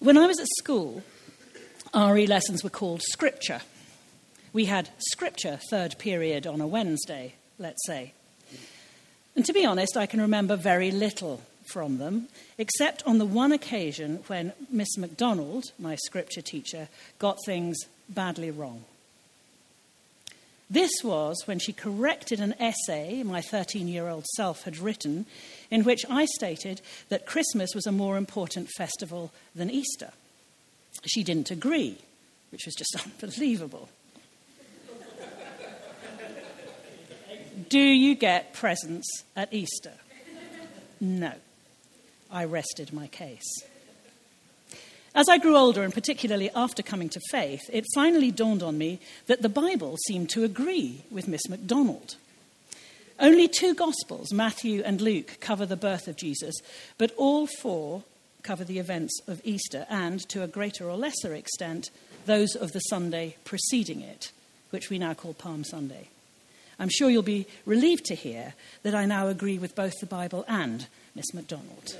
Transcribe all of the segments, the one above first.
When I was at school, RE lessons were called scripture. We had scripture third period on a Wednesday, let's say. And to be honest, I can remember very little from them, except on the one occasion when Miss MacDonald, my scripture teacher, got things badly wrong. This was when she corrected an essay my 13 year old self had written, in which I stated that Christmas was a more important festival than Easter. She didn't agree, which was just unbelievable. Do you get presents at Easter? No. I rested my case. As I grew older, and particularly after coming to faith, it finally dawned on me that the Bible seemed to agree with Miss MacDonald. Only two Gospels, Matthew and Luke, cover the birth of Jesus, but all four cover the events of Easter and, to a greater or lesser extent, those of the Sunday preceding it, which we now call Palm Sunday. I'm sure you'll be relieved to hear that I now agree with both the Bible and Miss MacDonald.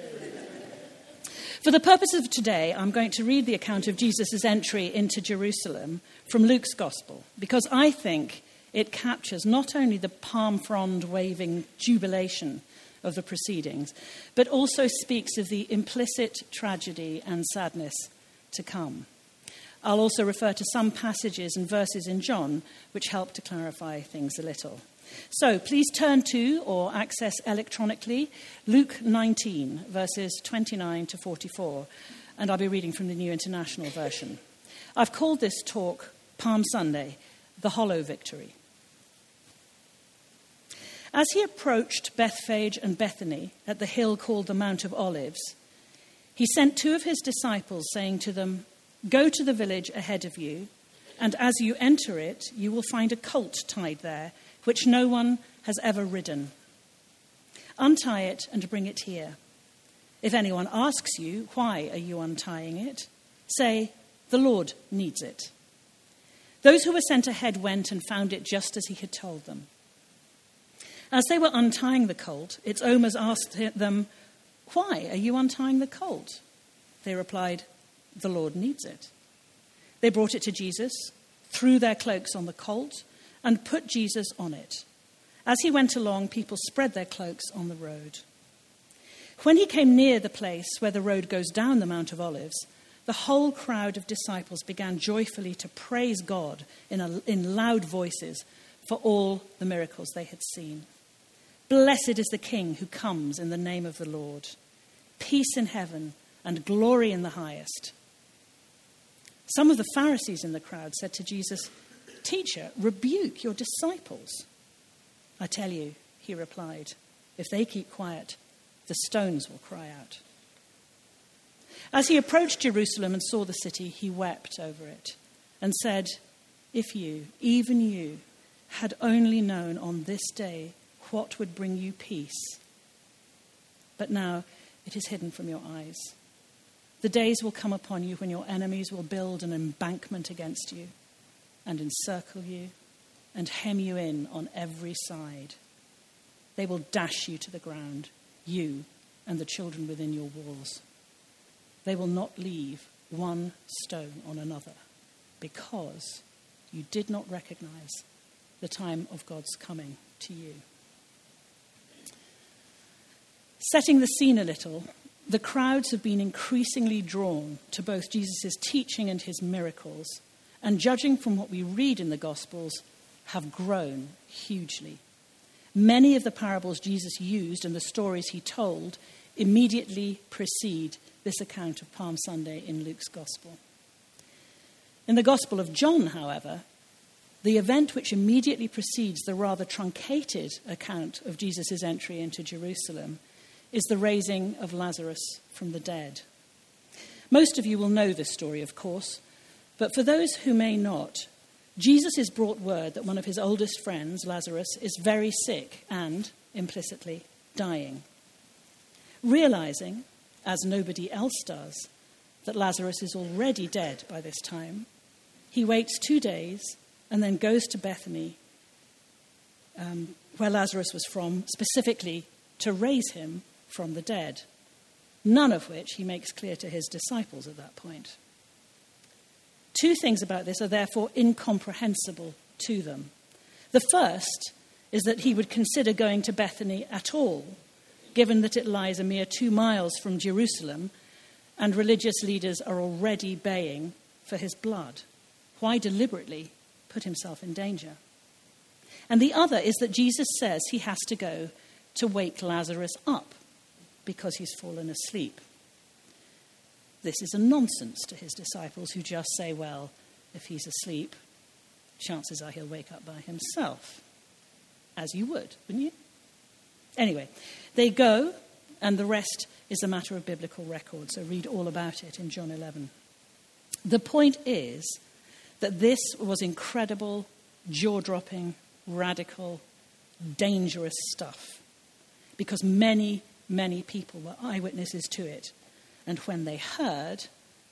For the purpose of today, I'm going to read the account of Jesus' entry into Jerusalem from Luke's Gospel, because I think it captures not only the palm frond waving jubilation of the proceedings, but also speaks of the implicit tragedy and sadness to come. I'll also refer to some passages and verses in John which help to clarify things a little. So please turn to or access electronically Luke 19, verses 29 to 44, and I'll be reading from the New International Version. I've called this talk Palm Sunday, the Hollow Victory. As he approached Bethphage and Bethany at the hill called the Mount of Olives, he sent two of his disciples, saying to them, Go to the village ahead of you, and as you enter it, you will find a colt tied there which no one has ever ridden. Untie it and bring it here. If anyone asks you, Why are you untying it? say, The Lord needs it. Those who were sent ahead went and found it just as he had told them. As they were untying the colt, its owners asked them, Why are you untying the colt? They replied, The Lord needs it. They brought it to Jesus, threw their cloaks on the colt, and put Jesus on it. As he went along, people spread their cloaks on the road. When he came near the place where the road goes down the Mount of Olives, the whole crowd of disciples began joyfully to praise God in, a, in loud voices for all the miracles they had seen. Blessed is the King who comes in the name of the Lord. Peace in heaven and glory in the highest. Some of the Pharisees in the crowd said to Jesus, Teacher, rebuke your disciples. I tell you, he replied, if they keep quiet, the stones will cry out. As he approached Jerusalem and saw the city, he wept over it and said, If you, even you, had only known on this day what would bring you peace. But now it is hidden from your eyes. The days will come upon you when your enemies will build an embankment against you and encircle you and hem you in on every side. They will dash you to the ground, you and the children within your walls. They will not leave one stone on another because you did not recognize the time of God's coming to you. Setting the scene a little, the crowds have been increasingly drawn to both Jesus' teaching and his miracles and judging from what we read in the Gospels, have grown hugely. Many of the parables Jesus used and the stories he told immediately precede this account of Palm Sunday in Luke's Gospel. In the Gospel of John, however, the event which immediately precedes the rather truncated account of Jesus' entry into Jerusalem is the raising of Lazarus from the dead. Most of you will know this story, of course, but for those who may not, Jesus is brought word that one of his oldest friends, Lazarus, is very sick and, implicitly, dying. Realizing, as nobody else does, that Lazarus is already dead by this time, he waits two days and then goes to Bethany, um, where Lazarus was from, specifically to raise him from the dead. none of which he makes clear to his disciples at that point. Two things about this are therefore incomprehensible to them. The first is that he would consider going to Bethany at all, given that it lies a mere two miles from Jerusalem and religious leaders are already baying for his blood. Why deliberately put himself in danger? And the other is that Jesus says he has to go to wake Lazarus up because he's fallen asleep. This is a nonsense to his disciples who just say, well, if he's asleep, chances are he'll wake up by himself. As you would, wouldn't you? Anyway, they go, and the rest is a matter of biblical record, so read all about it in John 11. The point is that this was incredible, jaw dropping, radical, dangerous stuff because many, many people were eyewitnesses to it. And when they heard,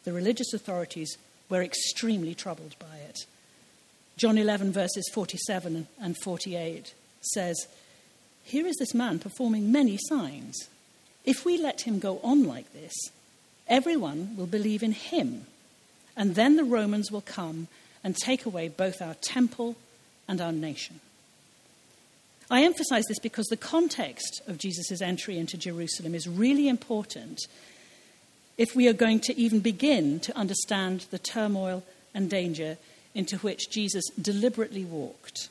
the religious authorities were extremely troubled by it. John 11, verses 47 and 48 says, Here is this man performing many signs. If we let him go on like this, everyone will believe in him. And then the Romans will come and take away both our temple and our nation. I emphasize this because the context of Jesus' entry into Jerusalem is really important if we are going to even begin to understand the turmoil and danger into which Jesus deliberately walked,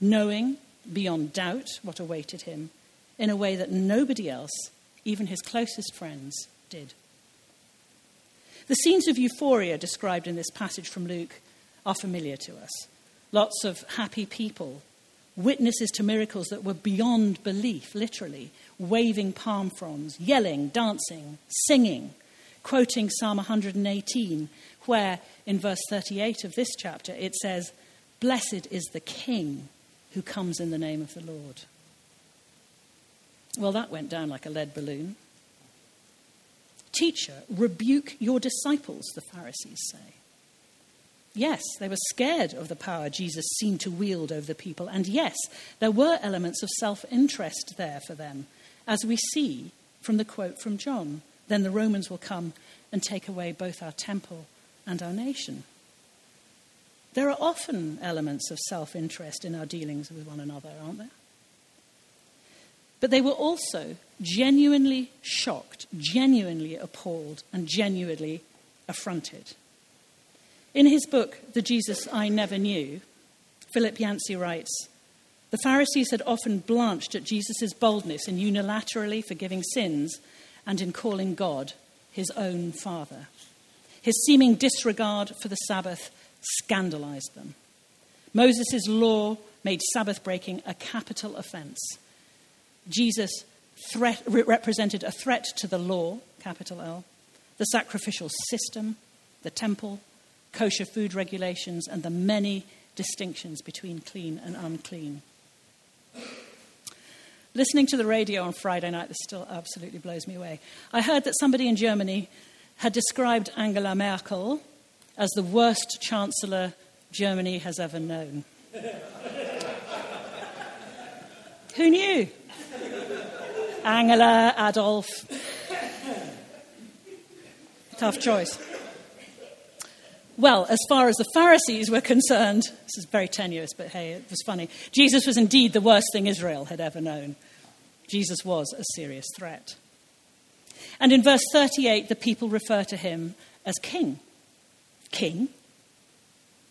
knowing beyond doubt what awaited him in a way that nobody else, even his closest friends, did. The scenes of euphoria described in this passage from Luke are familiar to us. Lots of happy people witnesses to miracles that were beyond belief, literally, waving palm fronds, yelling, dancing, singing, quoting Psalm 118, where in verse 38 of this chapter it says, Blessed is the King who comes in the name of the Lord. Well, that went down like a lead balloon. Teacher, rebuke your disciples, the Pharisees say. Yes, they were scared of the power Jesus seemed to wield over the people. And yes, there were elements of self interest there for them, as we see from the quote from John Then the Romans will come and take away both our temple and our nation. There are often elements of self interest in our dealings with one another, aren't there? But they were also genuinely shocked, genuinely appalled, and genuinely affronted. In his book, The Jesus I Never Knew, Philip Yancey writes The Pharisees had often blanched at Jesus' boldness in unilaterally forgiving sins and in calling God his own Father. His seeming disregard for the Sabbath scandalized them. Moses' law made Sabbath breaking a capital offense. Jesus threat, represented a threat to the law, capital L, the sacrificial system, the temple, kosher food regulations, and the many distinctions between clean and unclean. Listening to the radio on Friday night, this still absolutely blows me away. I heard that somebody in Germany had described Angela Merkel as the worst chancellor Germany has ever known. Who knew? Angela, Adolf. Tough choice. Well, as far as the Pharisees were concerned, this is very tenuous, but hey, it was funny. Jesus was indeed the worst thing Israel had ever known. Jesus was a serious threat. And in verse 38, the people refer to him as king. King?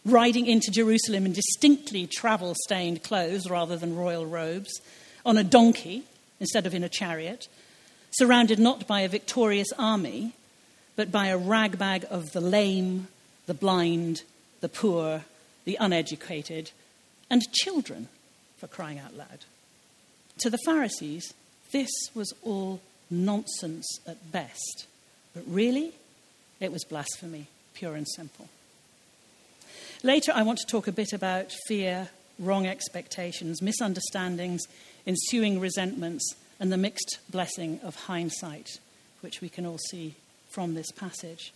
Riding into Jerusalem in distinctly travel stained clothes rather than royal robes, on a donkey instead of in a chariot, surrounded not by a victorious army, but by a ragbag of the lame, the blind, the poor, the uneducated, and children, for crying out loud. To the Pharisees, this was all nonsense at best. But really, it was blasphemy, pure and simple. Later, I want to talk a bit about fear, wrong expectations, misunderstandings, ensuing resentments, and the mixed blessing of hindsight, which we can all see from this passage.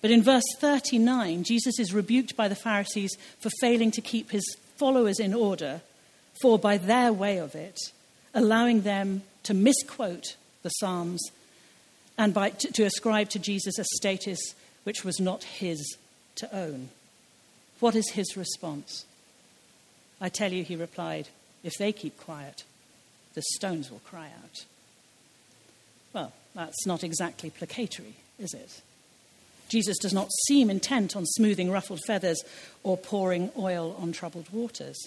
But in verse 39, Jesus is rebuked by the Pharisees for failing to keep his followers in order, for by their way of it, allowing them to misquote the Psalms and by, to, to ascribe to Jesus a status which was not his to own. What is his response? I tell you, he replied, if they keep quiet, the stones will cry out. Well, that's not exactly placatory, is it? Jesus does not seem intent on smoothing ruffled feathers or pouring oil on troubled waters.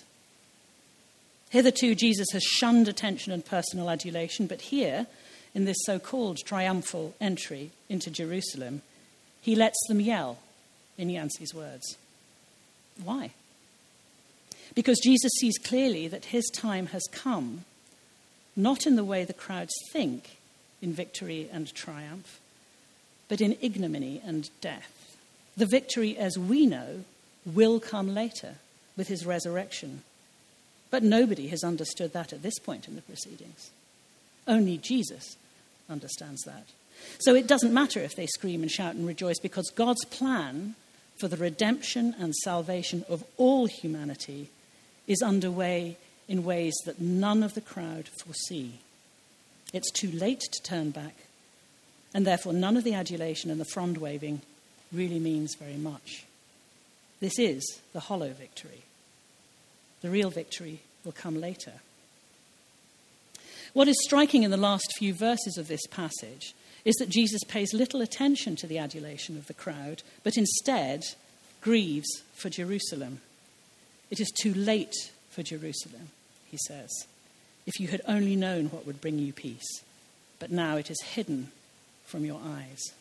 Hitherto, Jesus has shunned attention and personal adulation, but here, in this so called triumphal entry into Jerusalem, he lets them yell, in Yancey's words. Why? Because Jesus sees clearly that his time has come, not in the way the crowds think, in victory and triumph, but in ignominy and death. The victory, as we know, will come later with his resurrection. But nobody has understood that at this point in the proceedings. Only Jesus understands that. So it doesn't matter if they scream and shout and rejoice because God's plan for the redemption and salvation of all humanity is underway in ways that none of the crowd foresee. It's too late to turn back, and therefore none of the adulation and the frond waving really means very much. This is the hollow victory. The real victory will come later. What is striking in the last few verses of this passage is that Jesus pays little attention to the adulation of the crowd, but instead grieves for Jerusalem. It is too late for Jerusalem, he says. If you had only known what would bring you peace, but now it is hidden from your eyes.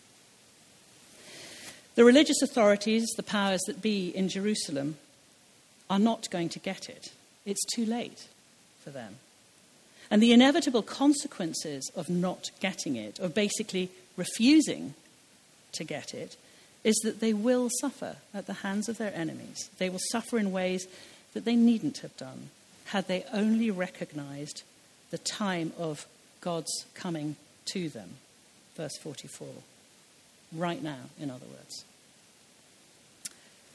The religious authorities, the powers that be in Jerusalem, are not going to get it. It's too late for them. And the inevitable consequences of not getting it, of basically refusing to get it, is that they will suffer at the hands of their enemies. They will suffer in ways that they needn't have done had they only recognized the time of God's coming to them. Verse 44. Right now, in other words.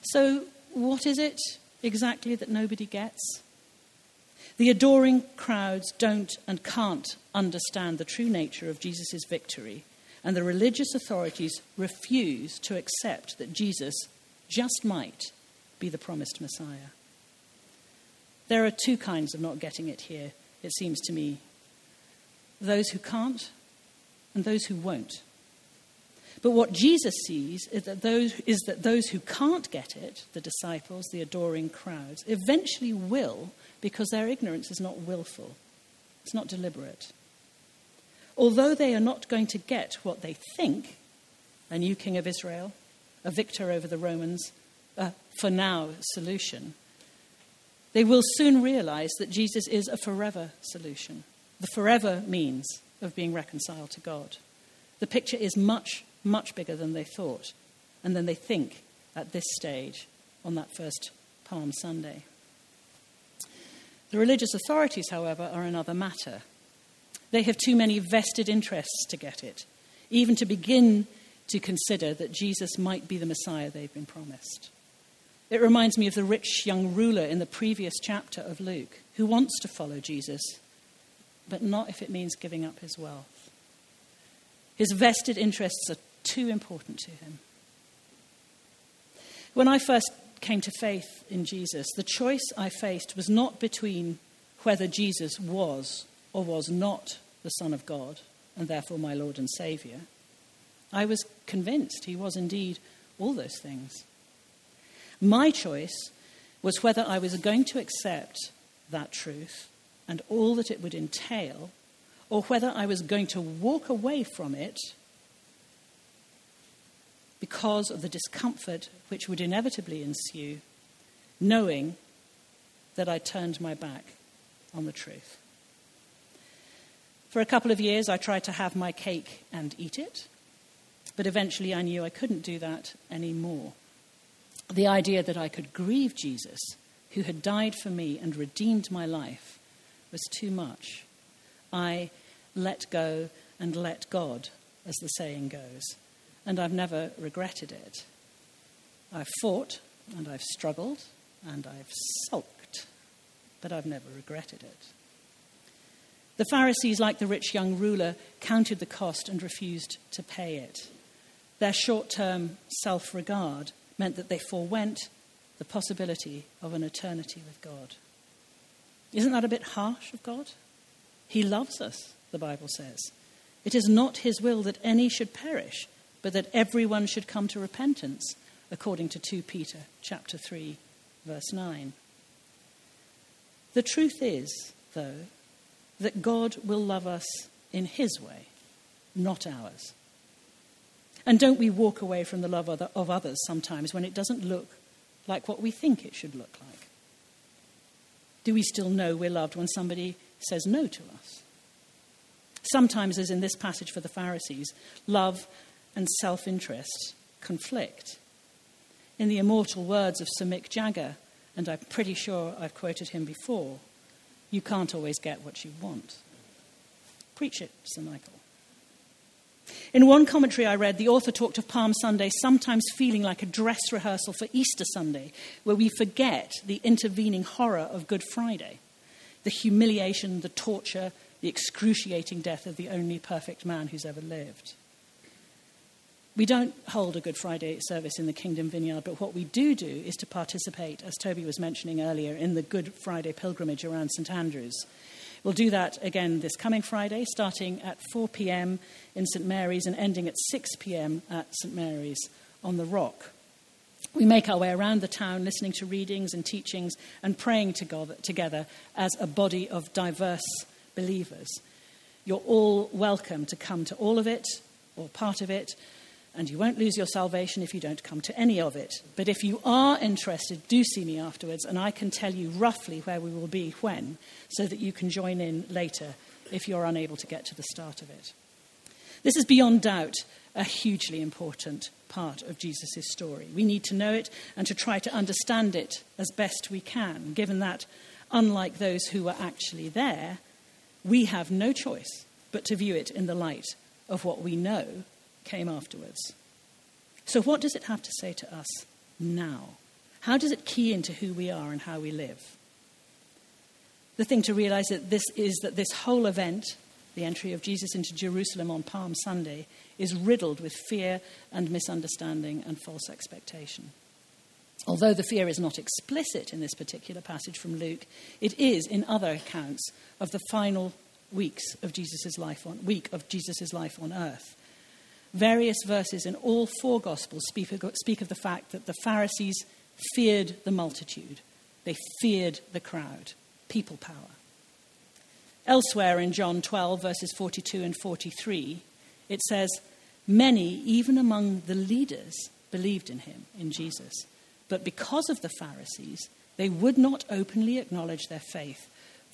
So, what is it exactly that nobody gets? The adoring crowds don't and can't understand the true nature of Jesus' victory, and the religious authorities refuse to accept that Jesus just might be the promised Messiah. There are two kinds of not getting it here, it seems to me those who can't and those who won't. But what Jesus sees is that, those, is that those who can't get it, the disciples, the adoring crowds, eventually will because their ignorance is not willful, it's not deliberate. Although they are not going to get what they think a new king of Israel, a victor over the Romans, a for now solution, they will soon realize that Jesus is a forever solution. The forever means of being reconciled to God. The picture is much, much bigger than they thought and than they think at this stage on that first Palm Sunday. The religious authorities, however, are another matter. They have too many vested interests to get it, even to begin to consider that Jesus might be the Messiah they've been promised. It reminds me of the rich young ruler in the previous chapter of Luke who wants to follow Jesus, but not if it means giving up his wealth. His vested interests are too important to him. When I first came to faith in Jesus, the choice I faced was not between whether Jesus was or was not the Son of God, and therefore my Lord and Saviour. I was convinced he was indeed all those things. My choice was whether I was going to accept that truth and all that it would entail, or whether I was going to walk away from it because of the discomfort which would inevitably ensue, knowing that I turned my back on the truth. For a couple of years, I tried to have my cake and eat it, but eventually I knew I couldn't do that anymore. The idea that I could grieve Jesus, who had died for me and redeemed my life, was too much. I let go and let God, as the saying goes and I've never regretted it. I've fought and I've struggled and I've sulked, but I've never regretted it. The Pharisees, like the rich young ruler, counted the cost and refused to pay it. Their short term self regard meant that they forewent the possibility of an eternity with God. Isn't that a bit harsh of God? He loves us, the Bible says. It is not his will that any should perish, but that everyone should come to repentance, according to 2 Peter chapter 3, verse 9. The truth is, though, that God will love us in His way, not ours. And don't we walk away from the love of others sometimes when it doesn't look like what we think it should look like? Do we still know we're loved when somebody says no to us? Sometimes, as in this passage for the Pharisees, love and self interest conflict. In the immortal words of Sir Mick Jagger, and I'm pretty sure I've quoted him before, you can't always get what you want. Preach it, Sir Michael. In one commentary I read, the author talked of Palm Sunday sometimes feeling like a dress rehearsal for Easter Sunday, where we forget the intervening horror of Good Friday the humiliation, the torture, the excruciating death of the only perfect man who's ever lived. We don't hold a Good Friday service in the Kingdom Vineyard, but what we do do is to participate, as Toby was mentioning earlier, in the Good Friday pilgrimage around St Andrews. We'll do that again this coming Friday, starting at 4 pm in St Mary's and ending at 6 pm at St Mary's on the Rock. We make our way around the town, listening to readings and teachings and praying together as a body of diverse believers. You're all welcome to come to all of it or part of it and you won't lose your salvation if you don't come to any of it. But if you are interested, do see me afterwards, and I can tell you roughly where we will be when, so that you can join in later if you're unable to get to the start of it. This is beyond doubt a hugely important part of Jesus' story. We need to know it and to try to understand it as best we can, given that, unlike those who were actually there, we have no choice but to view it in the light of what we know came afterwards. So, what does it have to say to us now? How does it key into who we are and how we live? The thing to realize that this is that this whole event, the entry of Jesus into Jerusalem on Palm Sunday, is riddled with fear and misunderstanding and false expectation. Although the fear is not explicit in this particular passage from Luke, it is in other accounts of the final weeks of Jesus' life on week of Jesus' life on earth. Various verses in all four Gospels speak, speak of the fact that the Pharisees feared the multitude, they feared the crowd, people power. Elsewhere in John 12, verses 42 and 43, it says, Many, even among the leaders, believed in him, in Jesus. But because of the Pharisees, they would not openly acknowledge their faith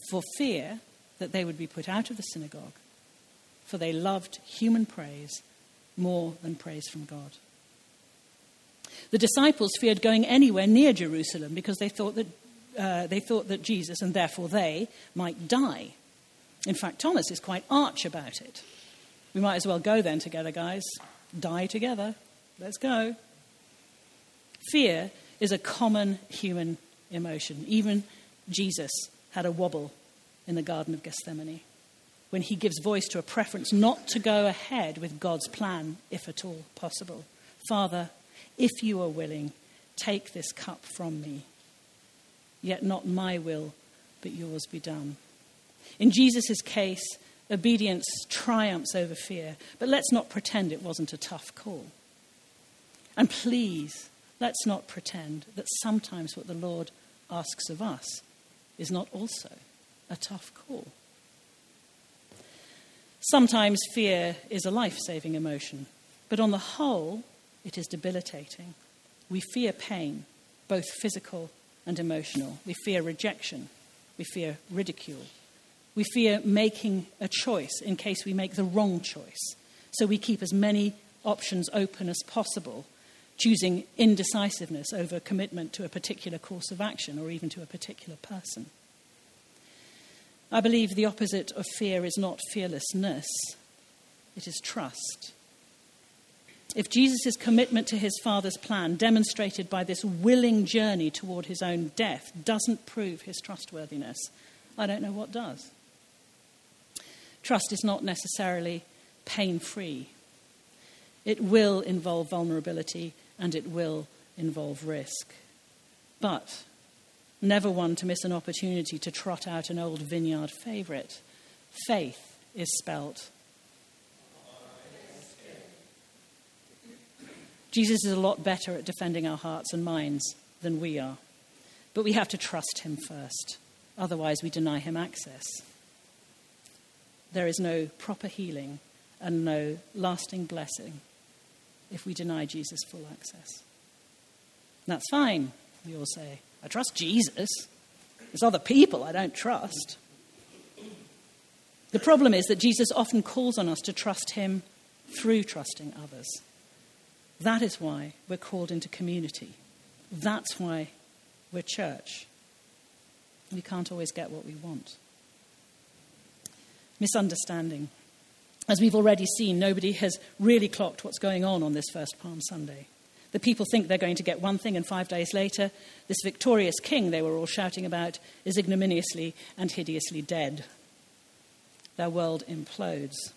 for fear that they would be put out of the synagogue, for they loved human praise more than praise from God. The disciples feared going anywhere near Jerusalem because they thought that, uh, they thought that Jesus, and therefore they, might die. In fact, Thomas is quite arch about it. We might as well go then together, guys. Die together. Let's go. Fear is a common human emotion. Even Jesus had a wobble in the Garden of Gethsemane when he gives voice to a preference not to go ahead with God's plan, if at all possible. Father, if you are willing, take this cup from me. Yet not my will, but yours be done. In Jesus' case, obedience triumphs over fear, but let's not pretend it wasn't a tough call. And please, let's not pretend that sometimes what the Lord asks of us is not also a tough call. Sometimes fear is a life saving emotion, but on the whole, it is debilitating. We fear pain, both physical and emotional. We fear rejection. We fear ridicule. We fear making a choice in case we make the wrong choice. So we keep as many options open as possible, choosing indecisiveness over commitment to a particular course of action or even to a particular person. I believe the opposite of fear is not fearlessness, it is trust. If Jesus' commitment to his Father's plan, demonstrated by this willing journey toward his own death, doesn't prove his trustworthiness, I don't know what does. Trust is not necessarily pain free. It will involve vulnerability and it will involve risk. But never one to miss an opportunity to trot out an old vineyard favourite. Faith is spelt. Jesus is a lot better at defending our hearts and minds than we are. But we have to trust him first. Otherwise, we deny him access. There is no proper healing and no lasting blessing if we deny Jesus full access. That's fine, we all say. I trust Jesus. There's other people I don't trust. The problem is that Jesus often calls on us to trust him through trusting others. That is why we're called into community. That's why we're church. We can't always get what we want. Misunderstanding. As we've already seen, nobody has really clocked what's going on on this first Palm Sunday. The people think they're going to get one thing, and five days later, this victorious king they were all shouting about is ignominiously and hideously dead. Their world implodes.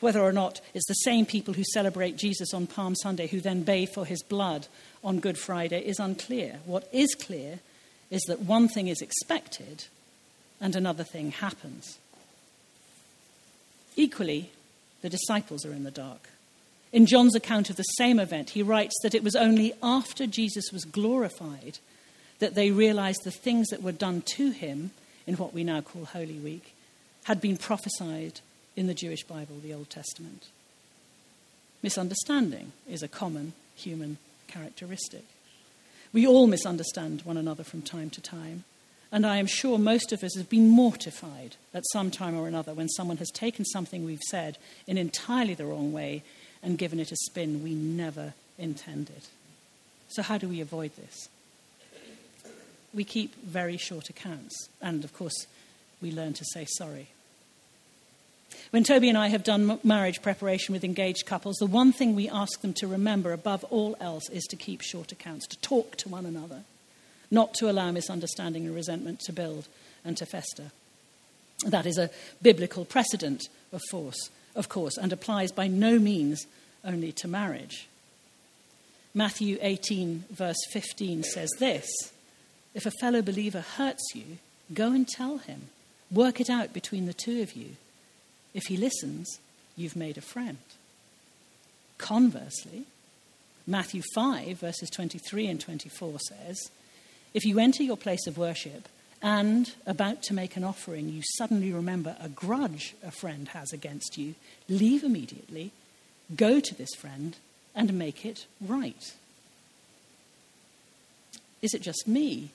Whether or not it's the same people who celebrate Jesus on Palm Sunday who then bathe for his blood on Good Friday is unclear. What is clear is that one thing is expected and another thing happens. Equally, the disciples are in the dark. In John's account of the same event, he writes that it was only after Jesus was glorified that they realized the things that were done to him in what we now call Holy Week had been prophesied in the Jewish Bible, the Old Testament. Misunderstanding is a common human characteristic. We all misunderstand one another from time to time, and I am sure most of us have been mortified at some time or another when someone has taken something we've said in entirely the wrong way and given it a spin we never intended. So, how do we avoid this? We keep very short accounts, and of course, we learn to say sorry. When Toby and I have done marriage preparation with engaged couples, the one thing we ask them to remember above all else is to keep short accounts, to talk to one another, not to allow misunderstanding and resentment to build and to fester. That is a biblical precedent, of course, of course, and applies by no means only to marriage. Matthew 18, verse 15 says this If a fellow believer hurts you, go and tell him. Work it out between the two of you. If he listens, you've made a friend. Conversely, Matthew 5, verses 23 and 24 says, If you enter your place of worship and, about to make an offering, you suddenly remember a grudge a friend has against you, leave immediately, go to this friend, and make it right. Is it just me,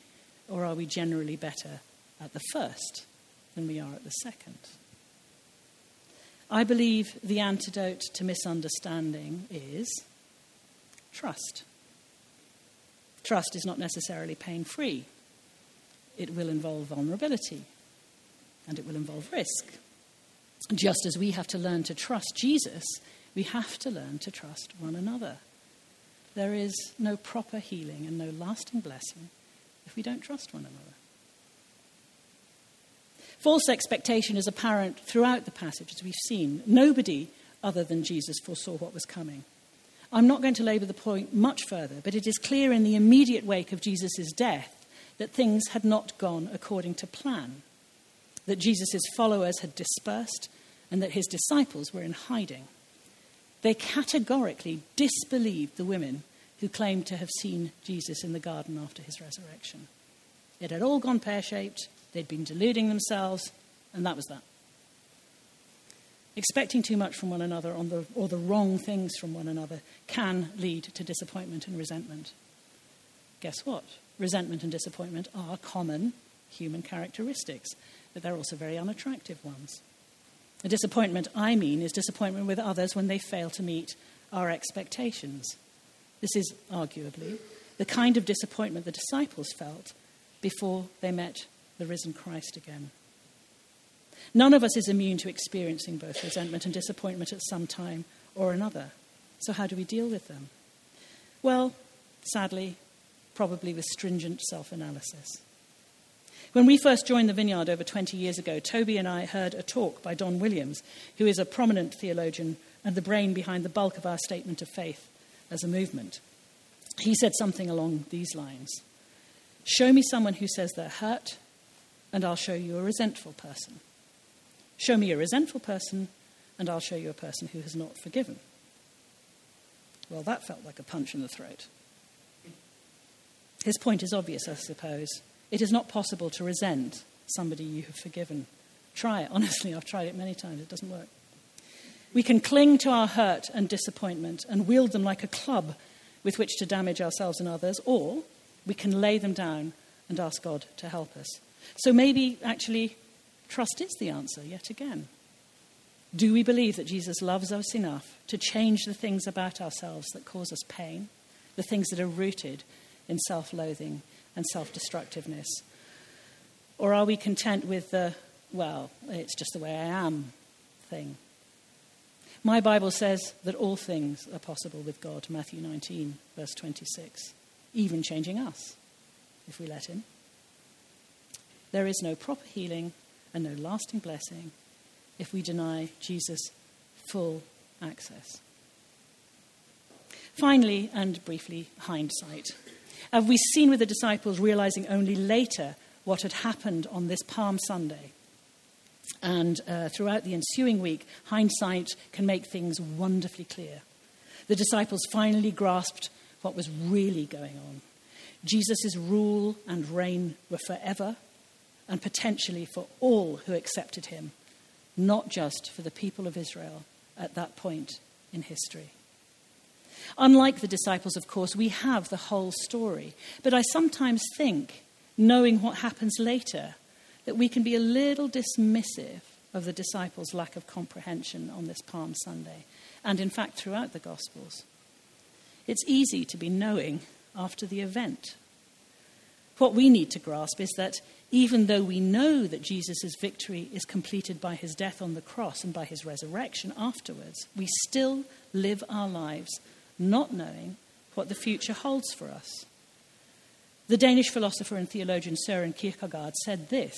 or are we generally better at the first than we are at the second? I believe the antidote to misunderstanding is trust. Trust is not necessarily pain free, it will involve vulnerability and it will involve risk. Just as we have to learn to trust Jesus, we have to learn to trust one another. There is no proper healing and no lasting blessing if we don't trust one another. False expectation is apparent throughout the passage, as we've seen. Nobody other than Jesus foresaw what was coming. I'm not going to labour the point much further, but it is clear in the immediate wake of Jesus' death that things had not gone according to plan, that Jesus' followers had dispersed, and that his disciples were in hiding. They categorically disbelieved the women who claimed to have seen Jesus in the garden after his resurrection. It had all gone pear shaped, They'd been deluding themselves, and that was that. Expecting too much from one another the, or the wrong things from one another can lead to disappointment and resentment. Guess what? Resentment and disappointment are common human characteristics, but they're also very unattractive ones. A disappointment, I mean, is disappointment with others when they fail to meet our expectations. This is arguably the kind of disappointment the disciples felt before they met the risen Christ again. None of us is immune to experiencing both resentment and disappointment at some time or another. So, how do we deal with them? Well, sadly, probably with stringent self analysis. When we first joined the vineyard over 20 years ago, Toby and I heard a talk by Don Williams, who is a prominent theologian and the brain behind the bulk of our statement of faith as a movement. He said something along these lines Show me someone who says they're hurt, and I'll show you a resentful person. Show me a resentful person, and I'll show you a person who has not forgiven. Well, that felt like a punch in the throat. His point is obvious, I suppose. It is not possible to resent somebody you have forgiven. Try it. Honestly, I've tried it many times. It doesn't work. We can cling to our hurt and disappointment and wield them like a club with which to damage ourselves and others, or we can lay them down and ask God to help us. So maybe actually trust is the answer yet again. Do we believe that Jesus loves us enough to change the things about ourselves that cause us pain, the things that are rooted in self loathing and self destructiveness? Or are we content with the, well, it's just the way I am thing? My Bible says that all things are possible with God, Matthew 19, verse 26, even changing us, if we let Him. There is no proper healing and no lasting blessing if we deny Jesus full access. Finally, and briefly, hindsight. Have we seen with the disciples realizing only later what had happened on this Palm Sunday? And uh, throughout the ensuing week, hindsight can make things wonderfully clear. The disciples finally grasped what was really going on. Jesus' rule and reign were forever and potentially for all who accepted him, not just for the people of Israel at that point in history. Unlike the disciples, of course, we have the whole story. But I sometimes think, knowing what happens later, that we can be a little dismissive of the disciples' lack of comprehension on this Palm Sunday, and in fact throughout the Gospels. It's easy to be knowing after the event. What we need to grasp is that even though we know that Jesus' victory is completed by his death on the cross and by his resurrection afterwards, we still live our lives not knowing what the future holds for us. The Danish philosopher and theologian Søren Kierkegaard said this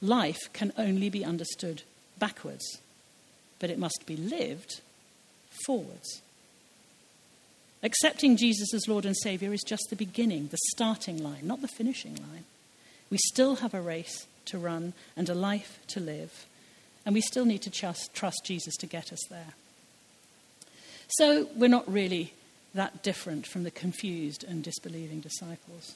Life can only be understood backwards, but it must be lived forwards. Accepting Jesus as Lord and Saviour is just the beginning, the starting line, not the finishing line. We still have a race to run and a life to live, and we still need to trust, trust Jesus to get us there. So we're not really that different from the confused and disbelieving disciples.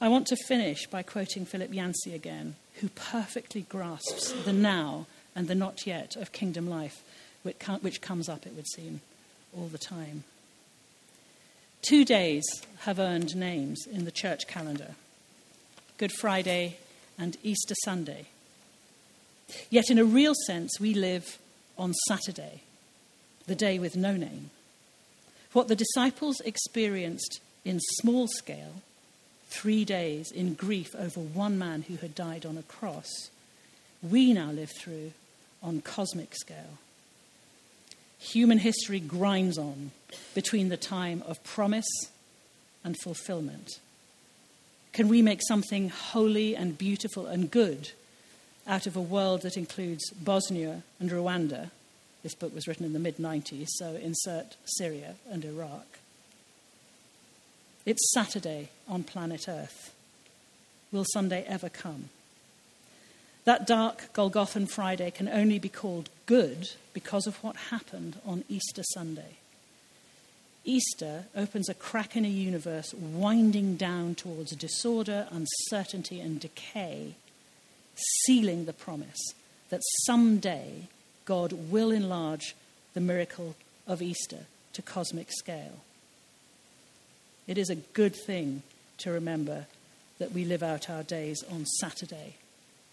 I want to finish by quoting Philip Yancey again, who perfectly grasps the now and the not yet of kingdom life, which comes up, it would seem, all the time. Two days have earned names in the church calendar Good Friday and Easter Sunday. Yet, in a real sense, we live on Saturday, the day with no name. What the disciples experienced in small scale three days in grief over one man who had died on a cross, we now live through on cosmic scale. Human history grinds on between the time of promise and fulfillment. Can we make something holy and beautiful and good out of a world that includes Bosnia and Rwanda? This book was written in the mid 90s, so insert Syria and Iraq. It's Saturday on planet Earth. Will Sunday ever come? That dark Golgothan Friday can only be called good because of what happened on Easter Sunday. Easter opens a crack in a universe winding down towards disorder, uncertainty, and decay, sealing the promise that someday God will enlarge the miracle of Easter to cosmic scale. It is a good thing to remember that we live out our days on Saturday,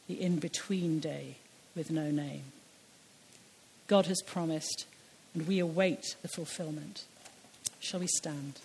the in between day with no name. God has promised, and we await the fulfillment. Shall we stand?